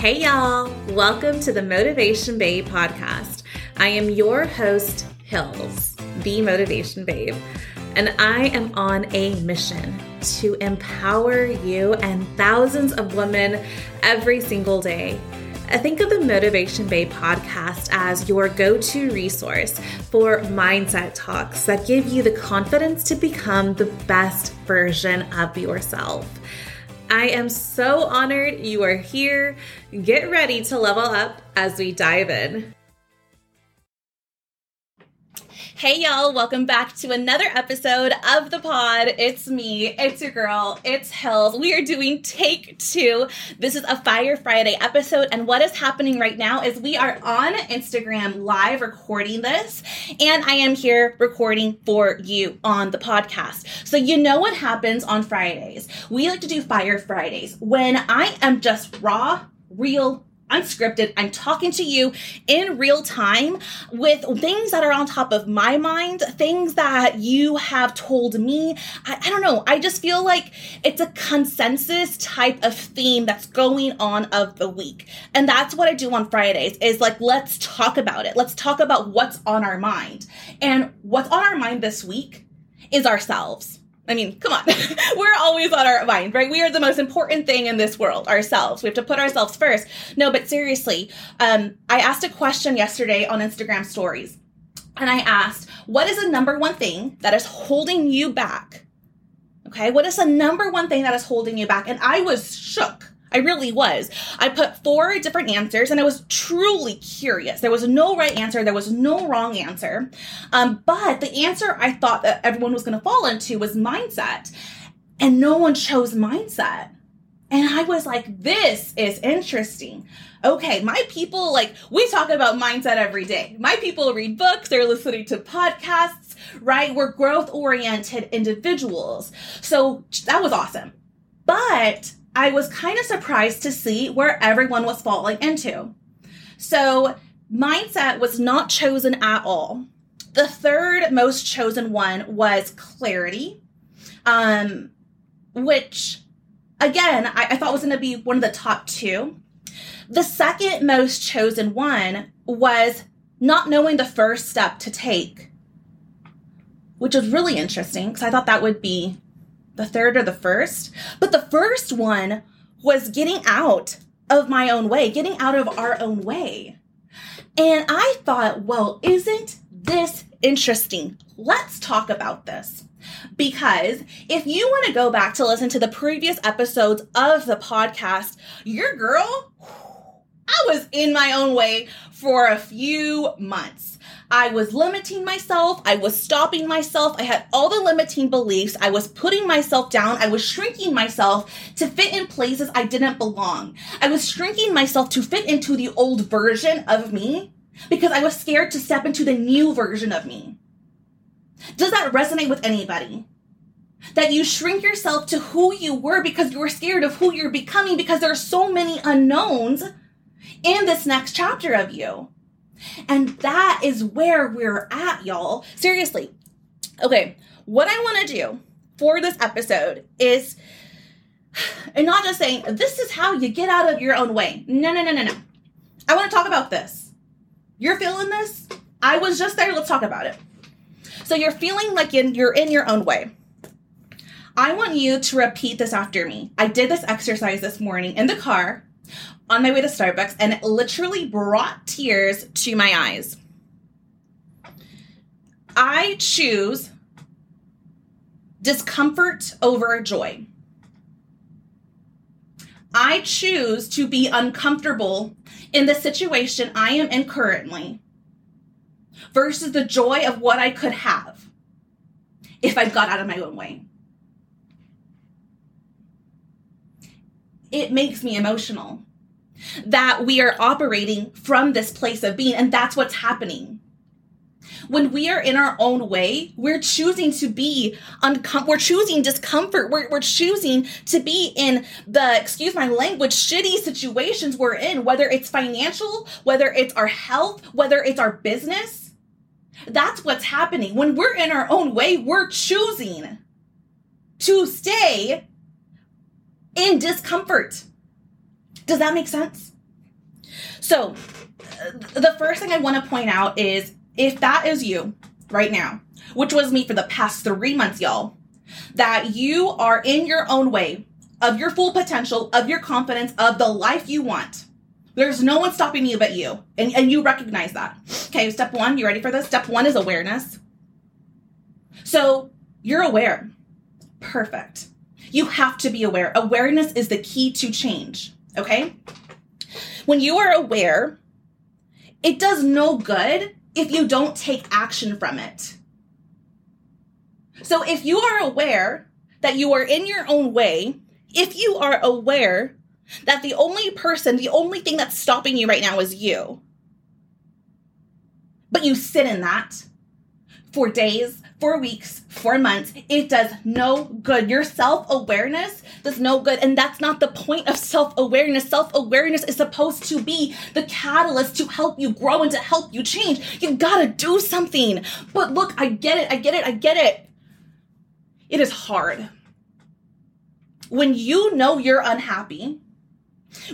Hey, y'all. Welcome to the Motivation Babe podcast. I am your host, Hills, the Motivation Babe, and I am on a mission to empower you and thousands of women every single day. I think of the Motivation Babe podcast as your go to resource for mindset talks that give you the confidence to become the best version of yourself. I am so honored you are here. Get ready to level up as we dive in. Hey y'all, welcome back to another episode of the pod. It's me, it's your girl, it's Hills. We are doing take two. This is a Fire Friday episode, and what is happening right now is we are on Instagram live recording this, and I am here recording for you on the podcast. So, you know what happens on Fridays? We like to do Fire Fridays when I am just raw, real, unscripted. I'm talking to you in real time with things that are on top of my mind, things that you have told me. I, I, don't know. I just feel like it's a consensus type of theme that's going on of the week. And that's what I do on Fridays is like, let's talk about it. Let's talk about what's on our mind. And what's on our mind this week is ourselves I mean, come on. We're always on our mind, right? We are the most important thing in this world, ourselves. We have to put ourselves first. No, but seriously, um, I asked a question yesterday on Instagram stories. And I asked, what is the number one thing that is holding you back? Okay, what is the number one thing that is holding you back? And I was shook I really was. I put four different answers and I was truly curious. There was no right answer, there was no wrong answer. Um, but the answer I thought that everyone was going to fall into was mindset. And no one chose mindset. And I was like, this is interesting. Okay, my people, like, we talk about mindset every day. My people read books, they're listening to podcasts, right? We're growth oriented individuals. So that was awesome. But I was kind of surprised to see where everyone was falling into. So, mindset was not chosen at all. The third most chosen one was clarity, um, which again I, I thought was going to be one of the top two. The second most chosen one was not knowing the first step to take, which was really interesting because I thought that would be the third or the first. But the first one was getting out of my own way, getting out of our own way. And I thought, well, isn't this interesting? Let's talk about this. Because if you want to go back to listen to the previous episodes of the podcast, your girl, I was in my own way for a few months. I was limiting myself. I was stopping myself. I had all the limiting beliefs. I was putting myself down. I was shrinking myself to fit in places I didn't belong. I was shrinking myself to fit into the old version of me because I was scared to step into the new version of me. Does that resonate with anybody? That you shrink yourself to who you were because you were scared of who you're becoming because there are so many unknowns in this next chapter of you. And that is where we're at, y'all. Seriously. Okay, what I want to do for this episode is, and not just saying, this is how you get out of your own way. No, no, no, no, no. I want to talk about this. You're feeling this? I was just there. Let's talk about it. So you're feeling like you're in your own way. I want you to repeat this after me. I did this exercise this morning in the car on my way to Starbucks and it literally brought tears to my eyes. I choose discomfort over joy. I choose to be uncomfortable in the situation I am in currently versus the joy of what I could have if I got out of my own way. It makes me emotional that we are operating from this place of being, and that's what's happening. When we are in our own way, we're choosing to be uncom- we're choosing discomfort. We're, we're choosing to be in the, excuse my language, shitty situations we're in, whether it's financial, whether it's our health, whether it's our business. That's what's happening. When we're in our own way, we're choosing to stay in discomfort. Does that make sense? So, uh, the first thing I want to point out is if that is you right now, which was me for the past three months, y'all, that you are in your own way of your full potential, of your confidence, of the life you want. There's no one stopping you but you. And, and you recognize that. Okay, step one, you ready for this? Step one is awareness. So you're aware. Perfect. You have to be aware. Awareness is the key to change. Okay? When you are aware, it does no good if you don't take action from it. So if you are aware that you are in your own way, if you are aware that the only person, the only thing that's stopping you right now is you, but you sit in that for days, for weeks, for months, it does no good. Your self awareness does no good. And that's not the point of self awareness. Self awareness is supposed to be the catalyst to help you grow and to help you change. You've gotta do something. But look, I get it, I get it, I get it. It is hard. When you know you're unhappy,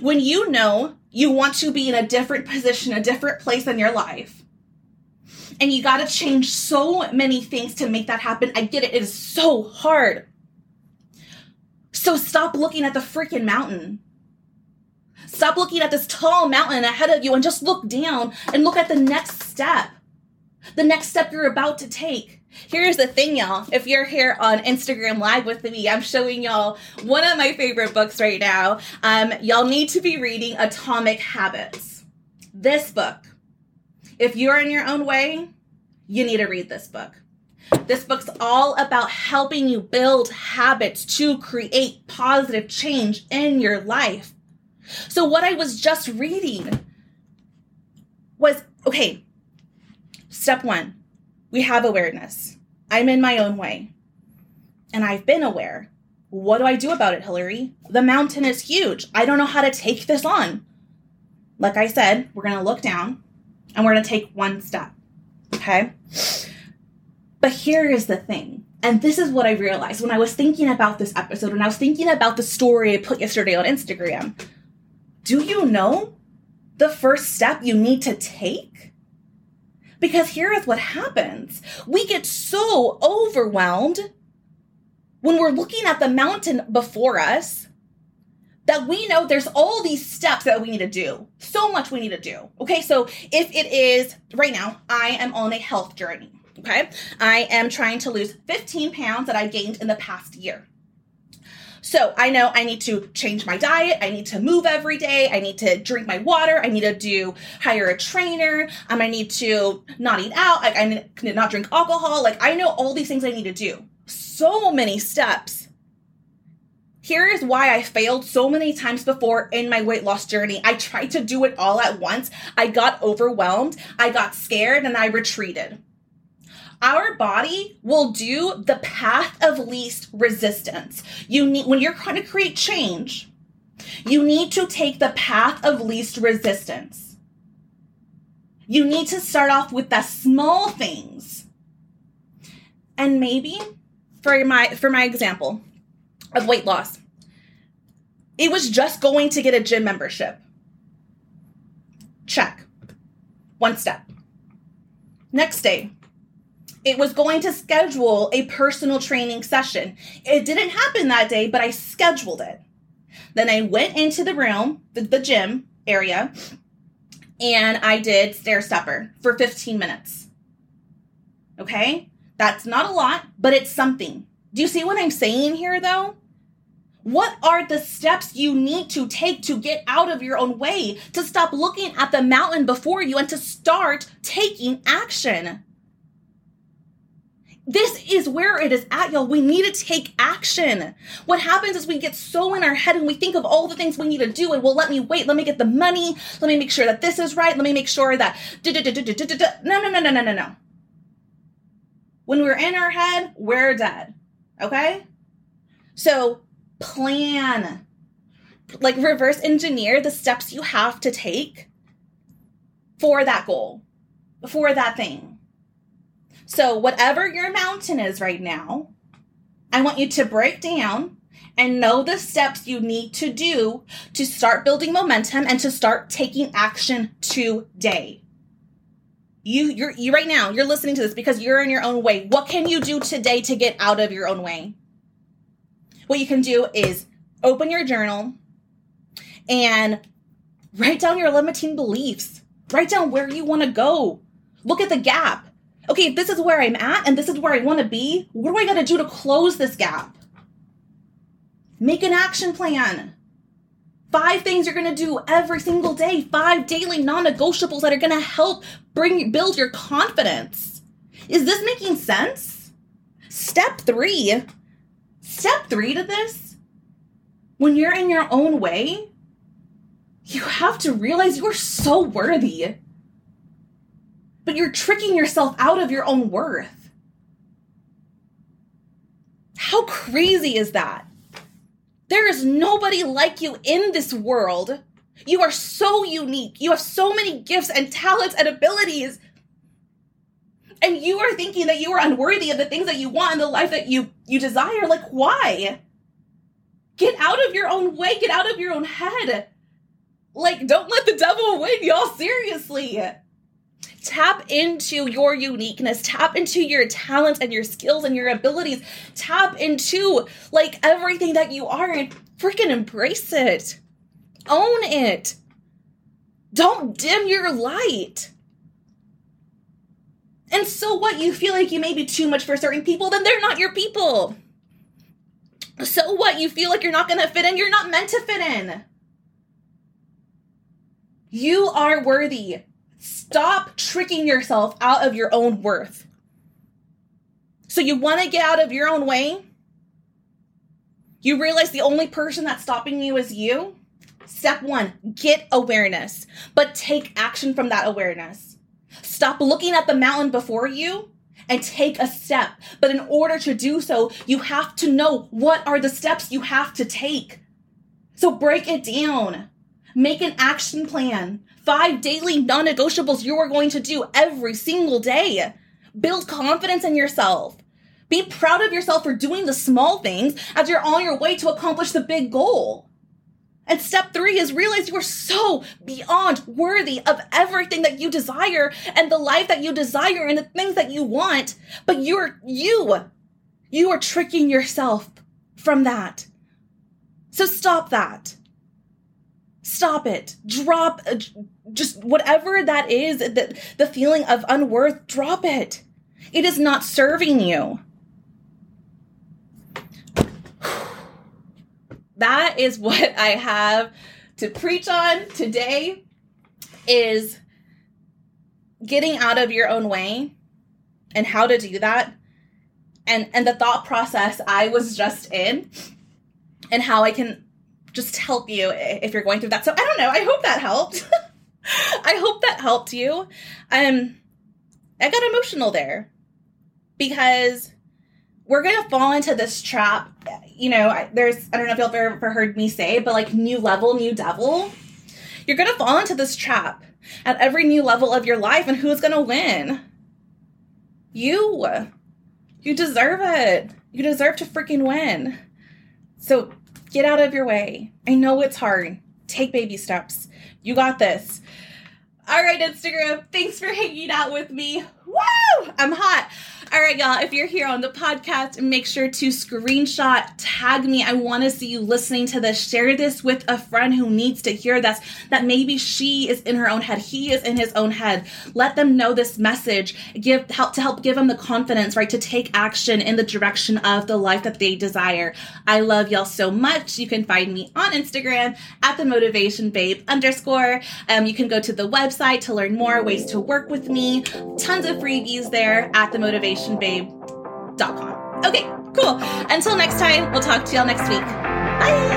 when you know you want to be in a different position, a different place in your life, and you got to change so many things to make that happen. I get it. It is so hard. So stop looking at the freaking mountain. Stop looking at this tall mountain ahead of you and just look down and look at the next step. The next step you're about to take. Here's the thing, y'all. If you're here on Instagram Live with me, I'm showing y'all one of my favorite books right now. Um, y'all need to be reading Atomic Habits. This book if you're in your own way, you need to read this book. This book's all about helping you build habits to create positive change in your life. So, what I was just reading was okay, step one, we have awareness. I'm in my own way, and I've been aware. What do I do about it, Hillary? The mountain is huge. I don't know how to take this on. Like I said, we're going to look down and we're going to take one step. Okay? But here is the thing. And this is what I realized when I was thinking about this episode, when I was thinking about the story I put yesterday on Instagram. Do you know the first step you need to take? Because here is what happens we get so overwhelmed when we're looking at the mountain before us that we know there's all these steps that we need to do. So much we need to do. Okay, so if it is right now, I am on a health journey. Okay, I am trying to lose 15 pounds that I gained in the past year. So I know I need to change my diet. I need to move every day. I need to drink my water. I need to do hire a trainer. Um, I need to not eat out. Like I need not drink alcohol. Like I know all these things I need to do. So many steps here is why I failed so many times before in my weight loss journey. I tried to do it all at once. I got overwhelmed, I got scared, and I retreated. Our body will do the path of least resistance. You need when you're trying to create change, you need to take the path of least resistance. You need to start off with the small things. And maybe for my for my example, of weight loss. It was just going to get a gym membership. Check. One step. Next day, it was going to schedule a personal training session. It didn't happen that day, but I scheduled it. Then I went into the room, the, the gym area, and I did stair stepper for 15 minutes. Okay? That's not a lot, but it's something. Do you see what I'm saying here though? What are the steps you need to take to get out of your own way, to stop looking at the mountain before you and to start taking action? This is where it is at, y'all. We need to take action. What happens is we get so in our head and we think of all the things we need to do, and well, let me wait, let me get the money, let me make sure that this is right, let me make sure that. No, no, no, no, no, no, no. When we're in our head, we're dead. Okay? So plan. Like reverse engineer the steps you have to take for that goal, for that thing. So, whatever your mountain is right now, I want you to break down and know the steps you need to do to start building momentum and to start taking action today. You, you're, you right now, you're listening to this because you're in your own way. What can you do today to get out of your own way? What you can do is open your journal and write down your limiting beliefs. Write down where you want to go. Look at the gap. Okay, if this is where I'm at and this is where I want to be, what do I got to do to close this gap? Make an action plan. Five things you're going to do every single day, five daily non-negotiables that are going to help bring build your confidence. Is this making sense? Step 3. Step 3 to this. When you're in your own way, you have to realize you are so worthy. But you're tricking yourself out of your own worth. How crazy is that? There is nobody like you in this world. You are so unique. You have so many gifts and talents and abilities. And you are thinking that you are unworthy of the things that you want in the life that you you desire. Like why? Get out of your own way. Get out of your own head. Like don't let the devil win, y'all. Seriously. Tap into your uniqueness, tap into your talents and your skills and your abilities, tap into like everything that you are and freaking embrace it. Own it. Don't dim your light. And so what? You feel like you may be too much for certain people, then they're not your people. So what? You feel like you're not going to fit in, you're not meant to fit in. You are worthy. Stop tricking yourself out of your own worth. So, you want to get out of your own way? You realize the only person that's stopping you is you? Step one, get awareness, but take action from that awareness. Stop looking at the mountain before you and take a step. But in order to do so, you have to know what are the steps you have to take. So break it down. Make an action plan five daily non negotiables you are going to do every single day. Build confidence in yourself. Be proud of yourself for doing the small things as you're on your way to accomplish the big goal. And step three is realize you are so beyond worthy of everything that you desire and the life that you desire and the things that you want. But you're you. You are tricking yourself from that. So stop that. Stop it. Drop, uh, just whatever that is, the, the feeling of unworth, drop it. It is not serving you. That is what I have to preach on today is getting out of your own way and how to do that and and the thought process I was just in and how I can just help you if you're going through that. So I don't know. I hope that helped. I hope that helped you. Um, I got emotional there because we're gonna fall into this trap. You know, I, there's I don't know if you've ever heard me say, but like new level, new devil. You're gonna fall into this trap at every new level of your life, and who's gonna win? You. You deserve it. You deserve to freaking win. So get out of your way. I know it's hard. Take baby steps. You got this. All right, Instagram, thanks for hanging out with me. Woo! I'm hot. All right, y'all, if you're here on the podcast, make sure to screenshot, tag me. I want to see you listening to this. Share this with a friend who needs to hear this, that maybe she is in her own head, he is in his own head. Let them know this message, give help to help give them the confidence, right, to take action in the direction of the life that they desire. I love y'all so much. You can find me on Instagram at the motivation babe underscore. Um, you can go to the website to learn more ways to work with me. Tons of freebies there at the motivation motivationbabe.com. Okay, cool. Until next time, we'll talk to y'all next week. Bye.